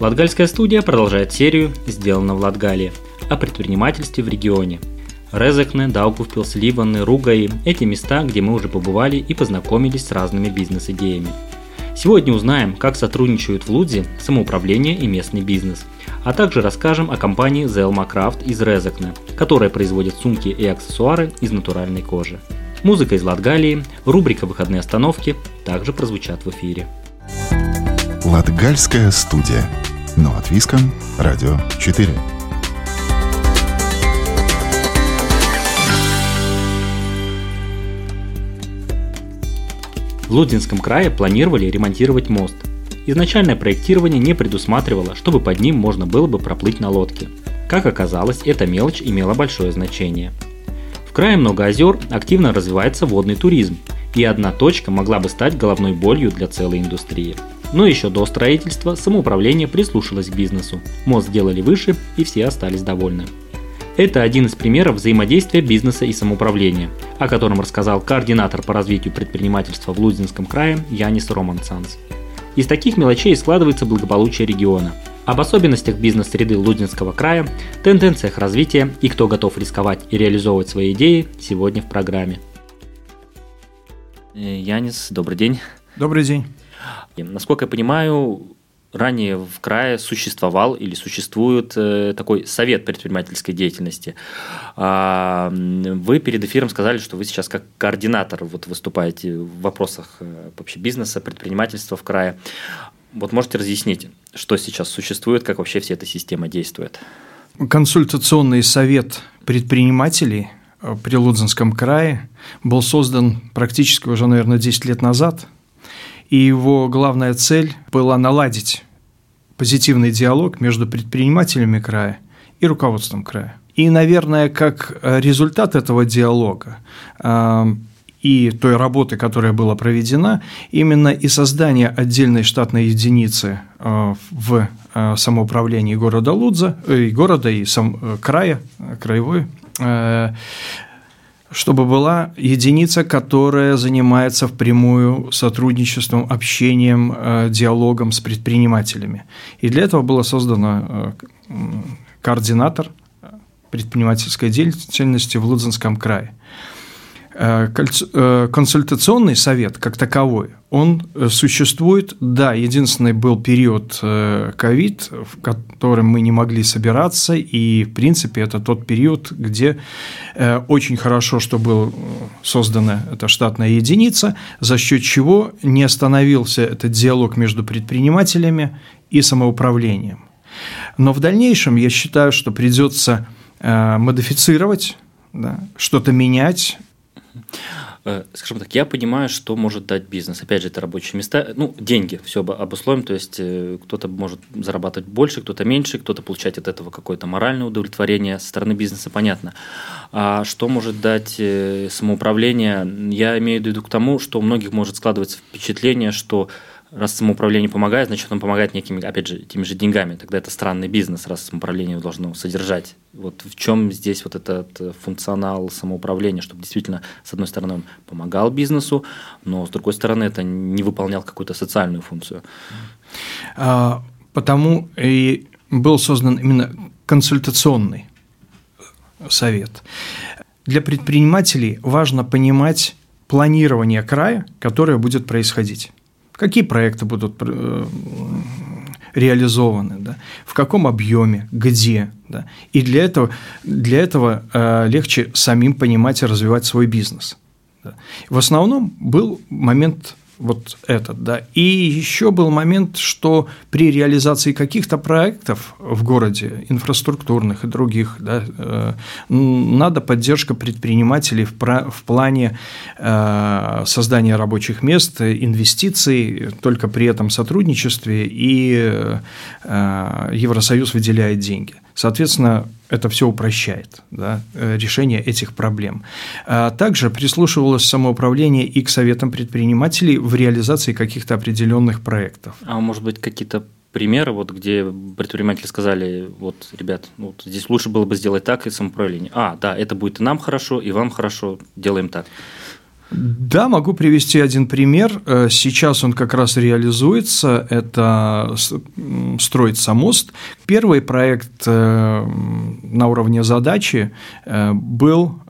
Латгальская студия продолжает серию «Сделано в Латгалии» о предпринимательстве в регионе. Резекне, Даугавпилс, Ливаны, Ругаи – эти места, где мы уже побывали и познакомились с разными бизнес-идеями. Сегодня узнаем, как сотрудничают в Лудзе самоуправление и местный бизнес, а также расскажем о компании Zelma Craft из Резекне, которая производит сумки и аксессуары из натуральной кожи. Музыка из Латгалии, рубрика «Выходные остановки» также прозвучат в эфире. Латгальская студия. Но от Виском, Радио 4. В Лудзинском крае планировали ремонтировать мост. Изначальное проектирование не предусматривало, чтобы под ним можно было бы проплыть на лодке. Как оказалось, эта мелочь имела большое значение. В крае много озер, активно развивается водный туризм, и одна точка могла бы стать головной болью для целой индустрии. Но еще до строительства самоуправление прислушалось к бизнесу. Мост сделали выше, и все остались довольны. Это один из примеров взаимодействия бизнеса и самоуправления, о котором рассказал координатор по развитию предпринимательства в Лудзинском крае Янис Романсанс. Из таких мелочей складывается благополучие региона. Об особенностях бизнес-среды Лудзинского края, тенденциях развития и кто готов рисковать и реализовывать свои идеи сегодня в программе. Э, Янис, добрый день. Добрый день. И, Насколько я понимаю, ранее в крае существовал или существует э, такой совет предпринимательской деятельности. А, Вы перед эфиром сказали, что вы сейчас как координатор вот выступаете в вопросах э, вообще бизнеса, предпринимательства в крае. Вот можете разъяснить, что сейчас существует, как вообще вся эта система действует? Консультационный совет предпринимателей э, при Лудзинском крае был создан практически уже, наверное, 10 лет назад. И его главная цель была наладить позитивный диалог между предпринимателями края и руководством края. И, наверное, как э, результат этого диалога э, и той работы, которая была проведена, именно и создание отдельной штатной единицы э, в самоуправлении города Лудза, и города и сам, края, краевой, чтобы была единица, которая занимается впрямую сотрудничеством, общением, э, диалогом с предпринимателями. И для этого было создано э, координатор предпринимательской деятельности в Лудзинском крае. Э, э, Консультационный совет как таковой, он э, существует, да, единственный был период ковид, в котором мы не могли собираться, и, в принципе, это тот период, где очень хорошо, что была создана эта штатная единица, за счет чего не остановился этот диалог между предпринимателями и самоуправлением. Но в дальнейшем я считаю, что придется модифицировать, да, что-то менять, Скажем так, я понимаю, что может дать бизнес. Опять же, это рабочие места, ну, деньги, все обусловим, то есть э, кто-то может зарабатывать больше, кто-то меньше, кто-то получать от этого какое-то моральное удовлетворение. Со стороны бизнеса понятно. А что может дать э, самоуправление? Я имею в виду к тому, что у многих может складываться впечатление, что раз самоуправление помогает, значит, он помогает некими, опять же, теми же деньгами. Тогда это странный бизнес, раз самоуправление должно содержать. Вот в чем здесь вот этот э, функционал самоуправления, чтобы действительно, с одной стороны, он помогал бизнесу, но с другой стороны, это не выполнял какую-то социальную функцию. А, Потому и был создан именно консультационный совет. Для предпринимателей важно понимать планирование края, которое будет происходить. Какие проекты будут э, реализованы, да, в каком объеме, где. Да. И для этого, для этого э, легче самим понимать и развивать свой бизнес. Да. В основном был момент вот этот, да. И еще был момент, что при реализации каких-то проектов в городе, инфраструктурных и других, да, э, надо поддержка предпринимателей в, про- в плане э, создания рабочих мест, инвестиций, только при этом сотрудничестве, и э, Евросоюз выделяет деньги. Соответственно, это все упрощает да, э, решение этих проблем. А также прислушивалось самоуправление и к советам предпринимателей в реализации каких-то определенных проектов. А может быть, какие-то примеры, вот, где предприниматели сказали, вот, ребят, ну, вот здесь лучше было бы сделать так и самоуправление. А, да, это будет и нам хорошо, и вам хорошо, делаем так. Да, могу привести один пример. Э, сейчас он как раз реализуется. Это строится мост. Первый проект э, на уровне задачи э, был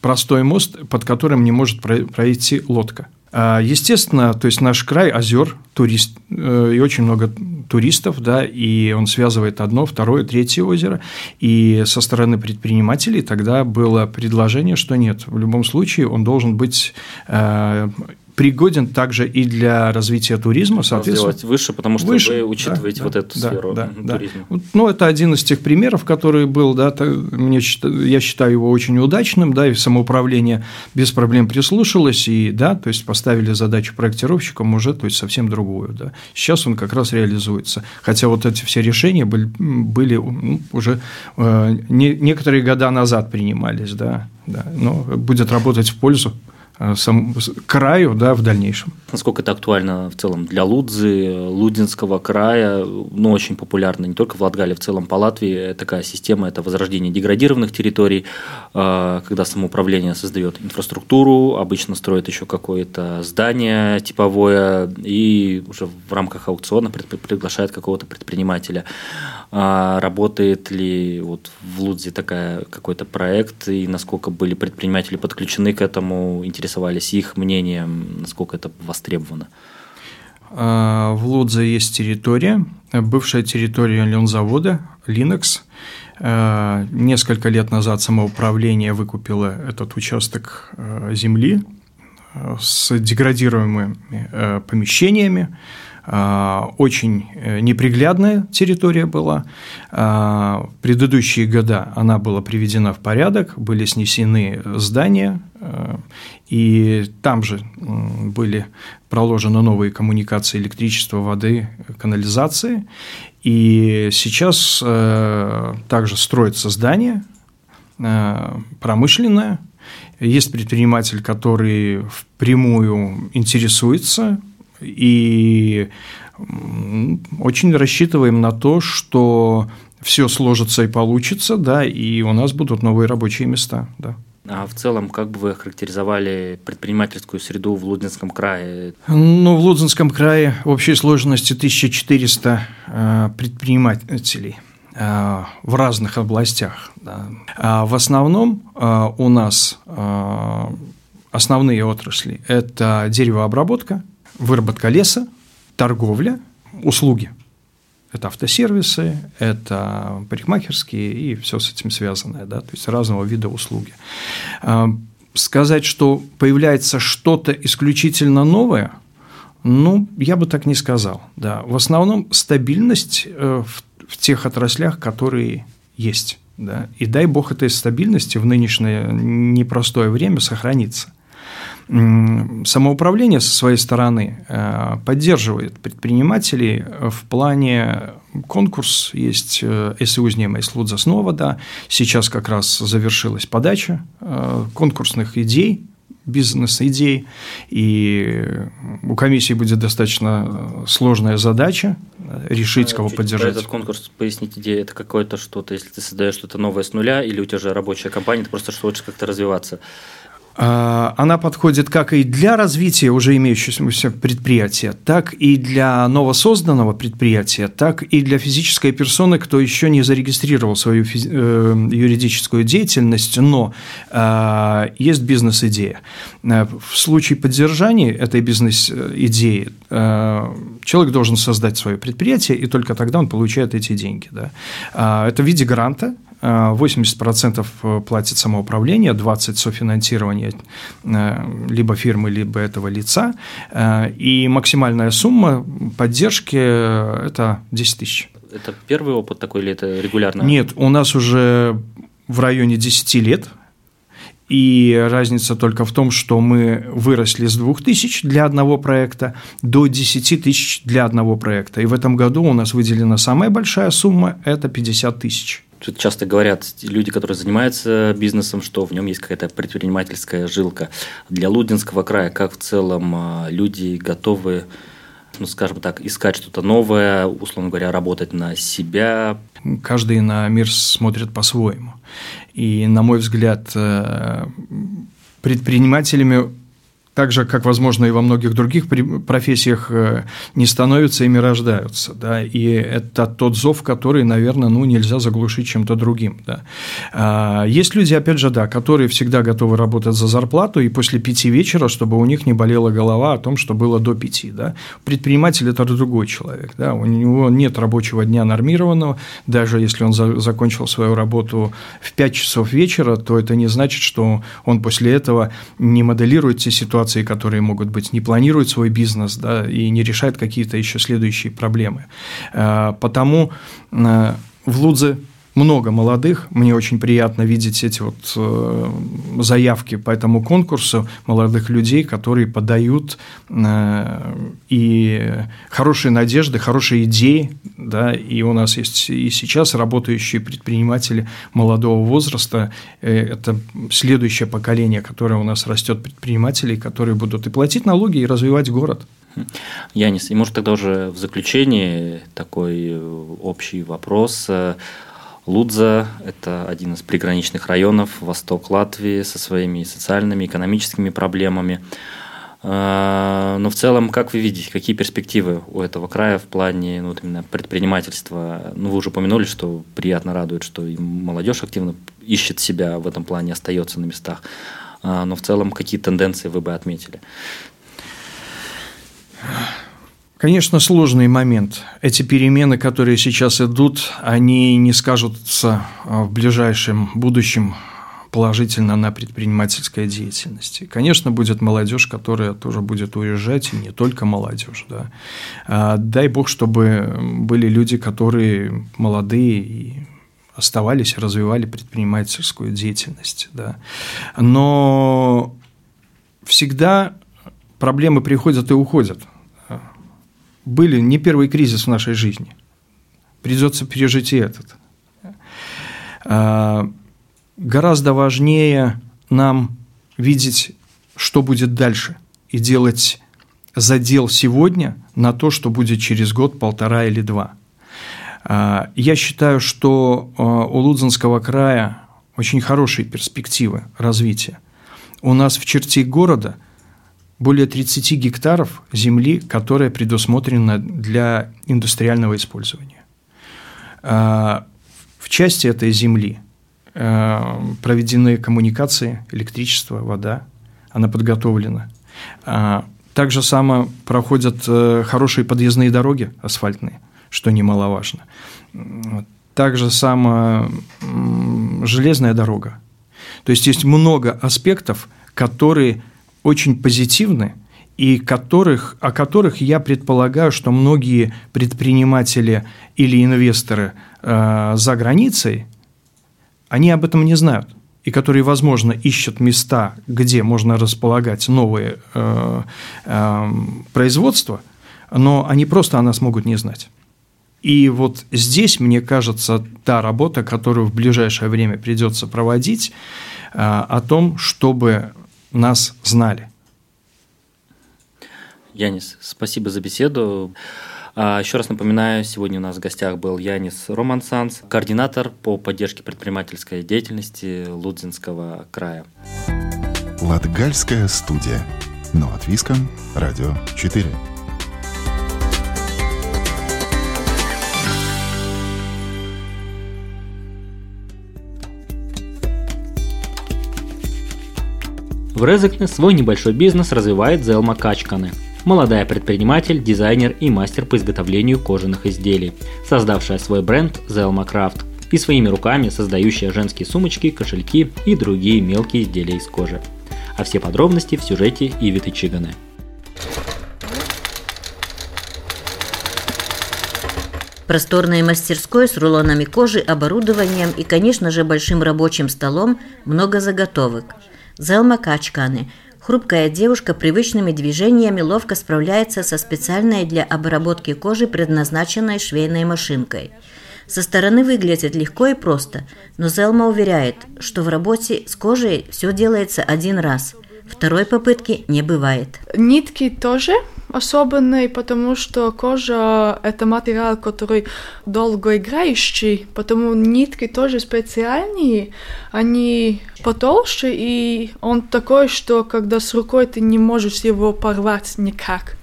простой мост, под которым не может пройти лодка. А, естественно, то есть наш край озер, турист, и очень много туристов, да, и он связывает одно, второе, третье озеро. И со стороны предпринимателей тогда было предложение, что нет, в любом случае он должен быть э, пригоден также и для развития туризма, соответственно. Сделать выше, потому что выше, вы учитываете да, вот эту да, сферу да, да, туризма. Да. Ну, это один из тех примеров, который был, да, мне, я считаю его очень удачным, да, и самоуправление без проблем прислушалось, и, да, то есть поставили задачу проектировщикам уже, то есть совсем другую, да. Сейчас он как раз реализуется, хотя вот эти все решения были, были ну, уже э, не, некоторые года назад принимались, да, да, но будет работать в пользу сам, краю да, в дальнейшем. Насколько это актуально в целом для Лудзы, Лудинского края, ну, очень популярно не только в Латгалии, в целом по Латвии такая система – это возрождение деградированных территорий, э, когда самоуправление создает инфраструктуру, обычно строит еще какое-то здание типовое и уже в рамках аукциона приглашает какого-то предпринимателя. А работает ли вот в Лудзе такая какой-то проект и насколько были предприниматели подключены к этому, интересовались их мнением, насколько это востребовано? А, в Лудзе есть территория, бывшая территория лензавода, Linux. А, несколько лет назад самоуправление выкупило этот участок земли с деградируемыми помещениями, а, очень э, неприглядная территория была. А, в предыдущие года она была приведена в порядок, были снесены здания, а, и там же были проложены новые коммуникации электричества, воды, канализации. И сейчас э, также строится здание э, промышленное. Есть предприниматель, который впрямую интересуется и очень рассчитываем на то, что все сложится и получится, да, и у нас будут новые рабочие места, да. А в целом, как бы вы охарактеризовали предпринимательскую среду в Лудинском крае? Ну, в Лудинском крае в общей сложности 1400 э, предпринимателей э, в разных областях. Да. А в основном э, у нас основные отрасли – это деревообработка, выработка леса, торговля, услуги. Это автосервисы, это парикмахерские и все с этим связанное, да, то есть разного вида услуги. А, сказать, что появляется что-то исключительно новое, ну, я бы так не сказал. Да. В основном стабильность э, в, в тех отраслях, которые есть. Да. И дай бог этой стабильности в нынешнее непростое время сохранится – Самоуправление со своей стороны э, поддерживает предпринимателей в плане конкурс есть э, СУ «Знемais Лудзас да, сейчас как раз завершилась подача э, конкурсных идей, бизнес-идей, и у комиссии будет достаточно сложная задача решить, кого Чуть поддержать. Этот конкурс, пояснить идею, это какое-то что-то, если ты создаешь что-то новое с нуля, или у тебя же рабочая компания, ты просто хочешь как-то развиваться. А, она подходит как и для развития уже имеющегося предприятия, так и для новосозданного предприятия, так и для физической персоны, кто еще не зарегистрировал свою физи- э, юридическую деятельность, но э, есть бизнес-идея. Э, в случае поддержания этой бизнес-идеи э, человек должен создать свое предприятие, и только тогда он получает эти деньги. Да. Э, это в виде гранта, 80% э, платит самоуправление, 20% софинансирование э, либо фирмы, либо этого лица, э, и максимальная сумма поддержки – это 10 тысяч. Это первый опыт такой или это регулярно? Нет, у нас уже в районе 10 лет и разница только в том, что мы выросли с 2 тысяч для одного проекта до 10 тысяч для одного проекта. И в этом году у нас выделена самая большая сумма – это 50 тысяч. Тут часто говорят люди, которые занимаются бизнесом, что в нем есть какая-то предпринимательская жилка. Для Лудинского края как в целом а, люди готовы ну, скажем так, искать что-то новое, условно говоря, работать на себя. Каждый на мир смотрит по-своему. И, на мой взгляд, э, предпринимателями так же, как, возможно, и во многих других профессиях э, не становятся, ими рождаются. Да? И это тот зов, который, наверное, ну, нельзя заглушить чем-то другим. Да? А, есть люди, опять же, да, которые всегда готовы работать за зарплату и после пяти вечера, чтобы у них не болела голова о том, что было до пяти. Да? Предприниматель – это другой человек. Да? У него нет рабочего дня нормированного. Даже если он за закончил свою работу в 5 часов вечера, то это не значит, что он после этого не моделирует те ситуации, ситуации, которые могут быть, не планирует свой бизнес да, и не решает какие-то еще следующие проблемы. Э, потому э, в Лудзе много молодых. Мне очень приятно видеть эти вот э, заявки по этому конкурсу молодых людей, которые подают э, и хорошие надежды, хорошие идеи. Да, и у нас есть и сейчас работающие предприниматели молодого возраста. Э, это следующее поколение, которое у нас растет предпринимателей, которые будут и платить налоги, и развивать город. Янис, и может тогда уже в заключении такой общий вопрос – Лудза – это один из приграничных районов, восток Латвии со своими социальными, экономическими проблемами. А, но в целом, как вы видите, какие перспективы у этого края в плане ну, вот именно предпринимательства? Ну, вы уже упомянули, что приятно радует, что и молодежь активно ищет себя в этом плане, остается на местах. А, но в целом, какие тенденции вы бы отметили? Конечно, сложный момент. Эти перемены, которые сейчас идут, они не скажутся а, в ближайшем будущем положительно на предпринимательской деятельности. Конечно, будет молодежь, которая тоже будет уезжать, и не только молодежь. Да. А, дай бог, чтобы были люди, которые молодые и оставались, развивали предпринимательскую деятельность. Да. Но всегда проблемы приходят и уходят были не первый кризис в нашей жизни. Придется пережить и этот. А, гораздо важнее нам видеть, что будет дальше, и делать задел сегодня на то, что будет через год, полтора или два. А, я считаю, что а, у Лудзенского края очень хорошие перспективы развития. У нас в черте города – более 30 гектаров земли, которая предусмотрена для индустриального использования. А, в части этой земли а, проведены коммуникации, электричество, вода, она подготовлена. А, так же само проходят э, хорошие подъездные дороги асфальтные, что немаловажно. Так же само железная дорога. То есть есть много аспектов, которые очень позитивны и которых, о которых я предполагаю, что многие предприниматели или инвесторы э, за границей, они об этом не знают и которые, возможно, ищут места, где можно располагать новые э, э, производства, но они просто о нас могут не знать. И вот здесь, мне кажется, та работа, которую в ближайшее время придется проводить, э, о том, чтобы нас знали. Янис, спасибо за беседу. А, еще раз напоминаю, сегодня у нас в гостях был Янис Романсанс, координатор по поддержке предпринимательской деятельности Лудзинского края. Латгальская студия. Но от Виском. Радио 4. В Резекне свой небольшой бизнес развивает Зелма Качканы. Молодая предприниматель, дизайнер и мастер по изготовлению кожаных изделий, создавшая свой бренд Zelma Craft и своими руками создающая женские сумочки, кошельки и другие мелкие изделия из кожи. А все подробности в сюжете Ивиты Чиганы. Просторной мастерской с рулонами кожи, оборудованием и, конечно же, большим рабочим столом много заготовок – Зелма Качканы. Хрупкая девушка привычными движениями ловко справляется со специальной для обработки кожи предназначенной швейной машинкой. Со стороны выглядит легко и просто, но Зелма уверяет, что в работе с кожей все делается один раз. Второй попытки не бывает. Нитки тоже особенный, потому что кожа – это материал, который долгоиграющий, потому нитки тоже специальные, они потолще, и он такой, что когда с рукой ты не можешь его порвать никак.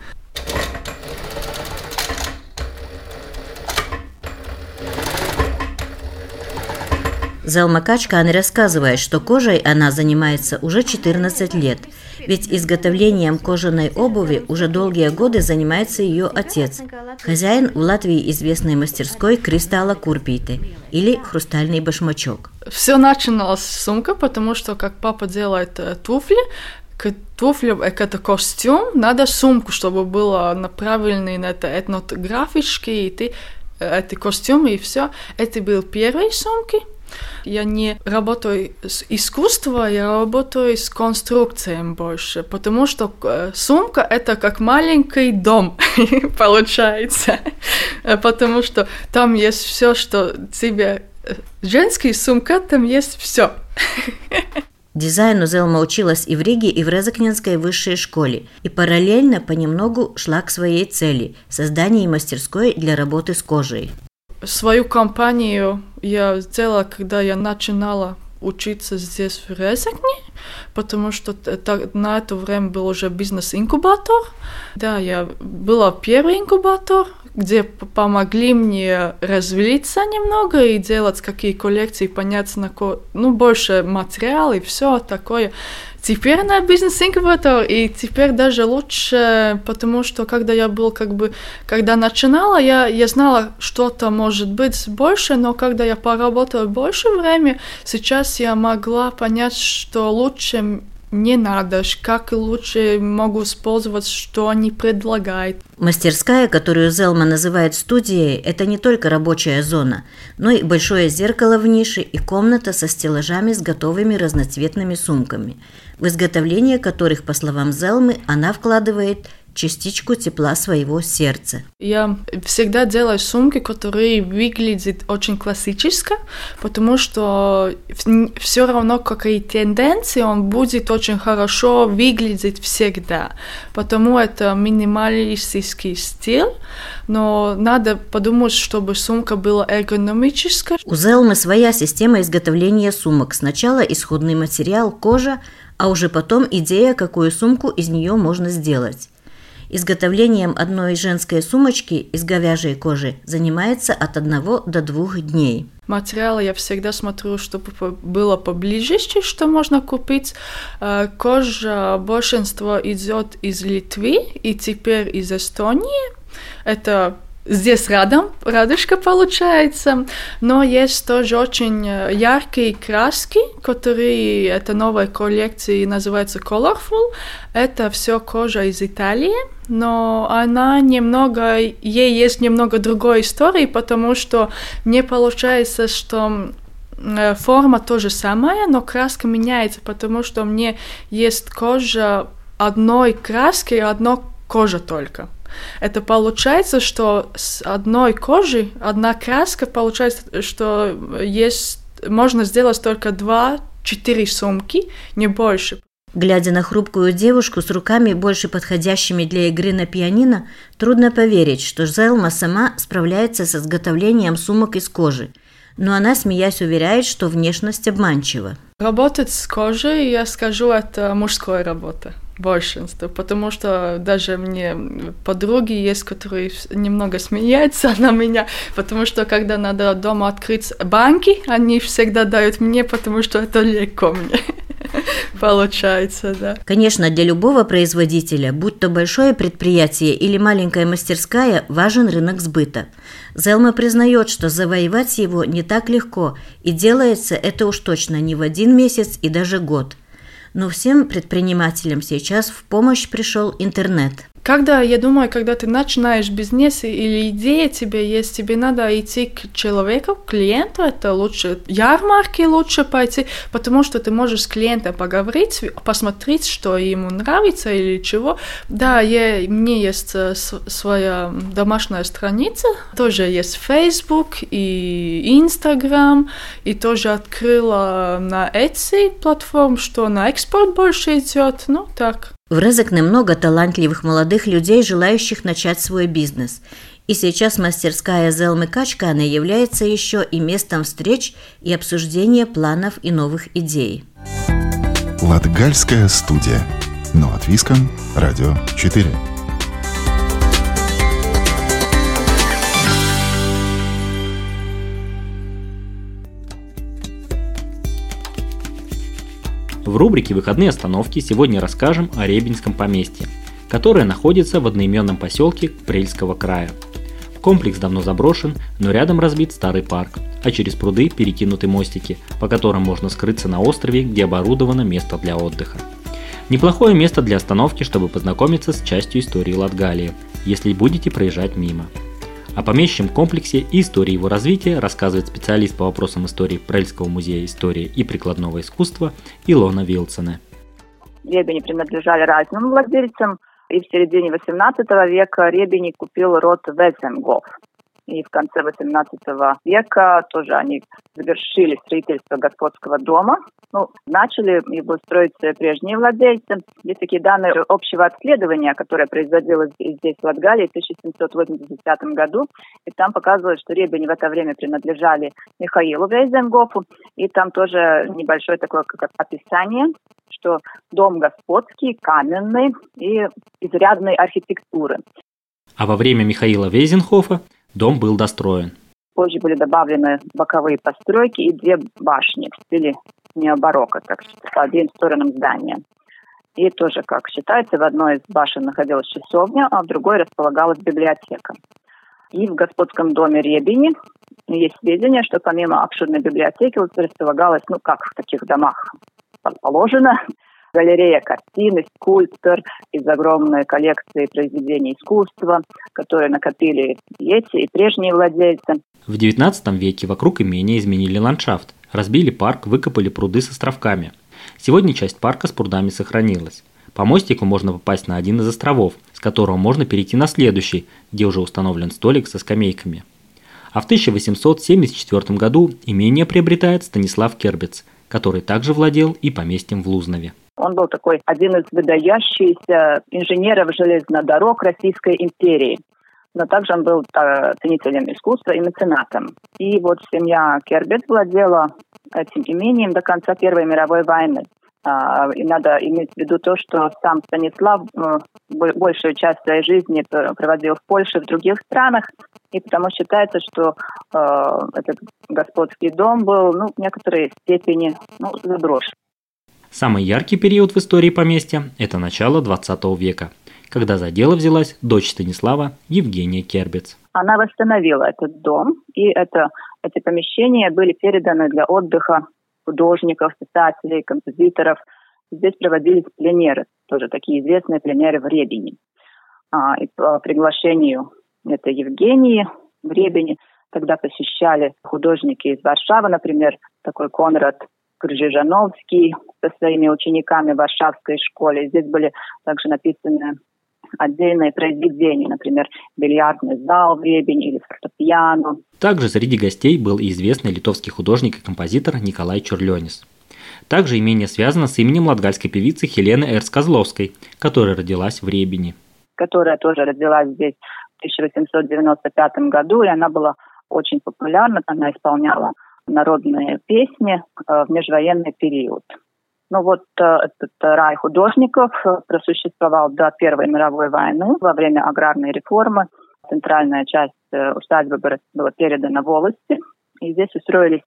Залма Качкан рассказывает, что кожей она занимается уже 14 лет, ведь изготовлением кожаной обуви уже долгие годы занимается ее отец, хозяин в Латвии известной мастерской Кристалла Курпиты или «Хрустальный башмачок». Все начиналось с сумка, потому что как папа делает э, туфли, к туфлям, к это костюм, надо сумку, чтобы было направленный на это этнографический, и ты э, эти костюмы и все. Это был первые сумки, я не работаю с искусством, я работаю с конструкцией больше, потому что э, сумка — это как маленький дом, получается, потому что там есть все, что тебе... Э, женский сумка, там есть все. Дизайну Зелма училась и в Риге, и в Резакненской высшей школе, и параллельно понемногу шла к своей цели – созданию мастерской для работы с кожей. Свою компанию я сделала, когда я начинала учиться здесь в Резекне, потому что на это время был уже бизнес-инкубатор. Да, я была первый инкубатор, где помогли мне развлиться немного и делать какие коллекции, понять, на ко... ну, больше материала и все такое. Теперь на бизнес-инкубатор, и теперь даже лучше, потому что когда я был как бы, когда начинала, я, я знала, что-то может быть больше, но когда я поработала больше времени, сейчас я могла понять, что лучше не надо, как лучше могу использовать, что они предлагают. Мастерская, которую Зелма называет студией, это не только рабочая зона, но и большое зеркало в нише и комната со стеллажами с готовыми разноцветными сумками, в изготовление которых, по словам Зелмы, она вкладывает – частичку тепла своего сердца. Я всегда делаю сумки, которые выглядят очень классически, потому что все равно какие тенденции, он будет очень хорошо выглядеть всегда. Потому это минималистический стиль, но надо подумать, чтобы сумка была эргономическая. У Зелмы своя система изготовления сумок. Сначала исходный материал – кожа, а уже потом идея, какую сумку из нее можно сделать. Изготовлением одной женской сумочки из говяжьей кожи занимается от одного до двух дней. Материалы я всегда смотрю, чтобы было поближе, что можно купить. Э, кожа большинство идет из Литвы и теперь из Эстонии. Это здесь рядом радужка получается, но есть тоже очень э, яркие краски, которые это новая коллекция называется Colorful. Это все кожа из Италии, но она немного, ей есть немного другой истории, потому что мне получается, что э, форма тоже самая, но краска меняется, потому что мне есть кожа одной краски, одно кожа только. Это получается, что с одной кожи, одна краска, получается, что есть, можно сделать только два-четыре сумки, не больше. Глядя на хрупкую девушку с руками, больше подходящими для игры на пианино, трудно поверить, что Зелма сама справляется с изготовлением сумок из кожи. Но она, смеясь, уверяет, что внешность обманчива. Работать с кожей, я скажу, это мужская работа большинство, потому что даже мне подруги есть, которые немного смеются на меня, потому что когда надо дома открыть банки, они всегда дают мне, потому что это легко мне. Получается, да. Конечно, для любого производителя, будь то большое предприятие или маленькая мастерская, важен рынок сбыта. Зелма признает, что завоевать его не так легко, и делается это уж точно не в один месяц и даже год – но всем предпринимателям сейчас в помощь пришел интернет. Когда, я думаю, когда ты начинаешь бизнес или идея тебе есть, тебе надо идти к человеку, к клиенту, это лучше, ярмарки лучше пойти, потому что ты можешь с клиентом поговорить, посмотреть, что ему нравится или чего. Да, я, мне есть э, своя домашняя страница, тоже есть Facebook и Instagram, и тоже открыла на Etsy платформ, что на экспорт больше идет, ну так. В Резекне много талантливых молодых людей, желающих начать свой бизнес. И сейчас мастерская Зелмы Качканы является еще и местом встреч и обсуждения планов и новых идей. Латгальская студия. Но от Виском. Радио 4. В рубрике «Выходные остановки» сегодня расскажем о Ребинском поместье, которое находится в одноименном поселке Прельского края. Комплекс давно заброшен, но рядом разбит старый парк, а через пруды перекинуты мостики, по которым можно скрыться на острове, где оборудовано место для отдыха. Неплохое место для остановки, чтобы познакомиться с частью истории Латгалии, если будете проезжать мимо. О помещичьем комплексе и истории его развития рассказывает специалист по вопросам истории Прельского музея истории и прикладного искусства Илона Вилсоне. Ребени принадлежали разным владельцам, и в середине XVIII века Ребени купил род Везенгов и в конце XVIII века тоже они завершили строительство господского дома. Ну, начали его строить прежние владельцы. Есть такие данные общего обследования, которое производилось здесь, в Латгалии, в 1780 году. И там показывалось, что ребени в это время принадлежали Михаилу Вейзенгофу. И там тоже небольшое такое как описание, что дом господский, каменный и изрядной архитектуры. А во время Михаила Вейзенхофа Дом был достроен. Позже были добавлены боковые постройки и две башни в стиле необарокко, так что по обеим сторонам здания. И тоже, как считается, в одной из башен находилась часовня, а в другой располагалась библиотека. И в господском доме Ребени есть сведения, что помимо обширной библиотеки располагалась, ну как в таких домах положено, галерея картин, скульптор из огромной коллекции произведений искусства, которые накопили эти и прежние владельцы. В XIX веке вокруг имения изменили ландшафт, разбили парк, выкопали пруды с островками. Сегодня часть парка с прудами сохранилась. По мостику можно попасть на один из островов, с которого можно перейти на следующий, где уже установлен столик со скамейками. А в 1874 году имение приобретает Станислав Кербец, который также владел и поместьем в Лузнове. Он был такой один из выдающихся инженеров железных дорог Российской империи. Но также он был э, ценителем искусства и меценатом. И вот семья Кербет владела этим имением до конца Первой мировой войны. А, и надо иметь в виду то, что сам Станислав э, большую часть своей жизни проводил в Польше, в других странах, и потому считается, что э, этот господский дом был ну, в некоторой степени ну, заброшен. Самый яркий период в истории поместья – это начало 20 века, когда за дело взялась дочь Станислава Евгения Кербец. Она восстановила этот дом, и это, эти помещения были переданы для отдыха художников, писателей, композиторов. Здесь проводились пленеры, тоже такие известные пленеры в Ребени. А, и по приглашению этой Евгении в Ребени тогда посещали художники из Варшавы, например, такой Конрад Крыжижановский со своими учениками в Варшавской школе. Здесь были также написаны отдельные произведения, например, бильярдный зал в Ребень или фортепиано. Также среди гостей был и известный литовский художник и композитор Николай Чурленис. Также имение связано с именем латгальской певицы Хелены Эрс-Козловской, которая родилась в Ребени. Которая тоже родилась здесь в 1895 году, и она была очень популярна, она исполняла народные песни э, в межвоенный период. Ну вот э, этот рай художников э, просуществовал до Первой мировой войны. Во время аграрной реформы центральная часть усадьбы была передана волости. И здесь устроились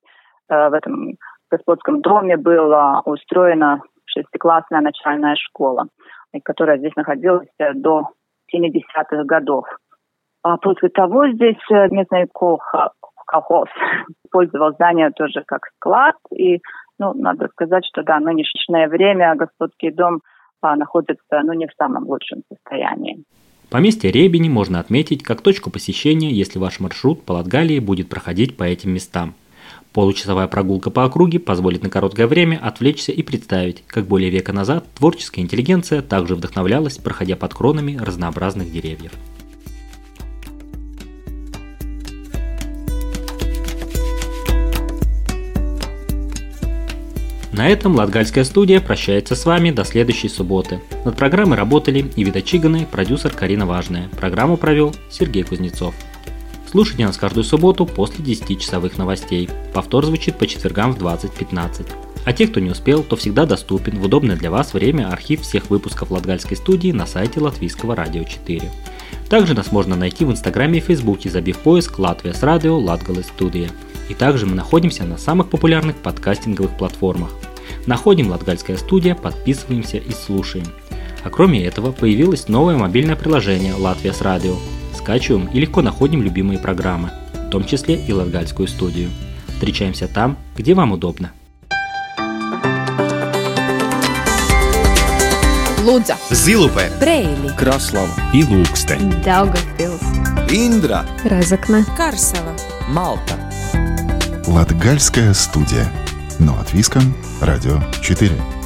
в этом господском доме была устроена шестиклассная начальная школа, которая здесь находилась до 70-х годов. А после того здесь местный колхоз использовал здание тоже как склад. И, ну, надо сказать, что, да, нынешнее время господский дом находится ну, не в самом лучшем состоянии. Поместье Ребени можно отметить как точку посещения, если ваш маршрут по Латгалии будет проходить по этим местам. Получасовая прогулка по округе позволит на короткое время отвлечься и представить, как более века назад творческая интеллигенция также вдохновлялась, проходя под кронами разнообразных деревьев. На этом Латгальская студия прощается с вами до следующей субботы. Над программой работали Ивида Чиганы, продюсер Карина Важная. Программу провел Сергей Кузнецов. Слушайте нас каждую субботу после 10-часовых новостей. Повтор звучит по четвергам в 20.15. А те, кто не успел, то всегда доступен в удобное для вас время архив всех выпусков Латгальской студии на сайте Латвийского радио 4. Также нас можно найти в Инстаграме и Фейсбуке, забив поиск «Латвия с радио Латгалес студия». И также мы находимся на самых популярных подкастинговых платформах. Находим Латгальская студия, подписываемся и слушаем. А кроме этого, появилось новое мобильное приложение «Латвия с радио». Скачиваем и легко находим любимые программы, в том числе и Латгальскую студию. Встречаемся там, где вам удобно. Лудза, Зилупе, Брейли, Краслава и Лукстен. Daugavpils, Индра, Разокна, Карсела. Малта. Латгальская студия. Но от Виском, Радио 4.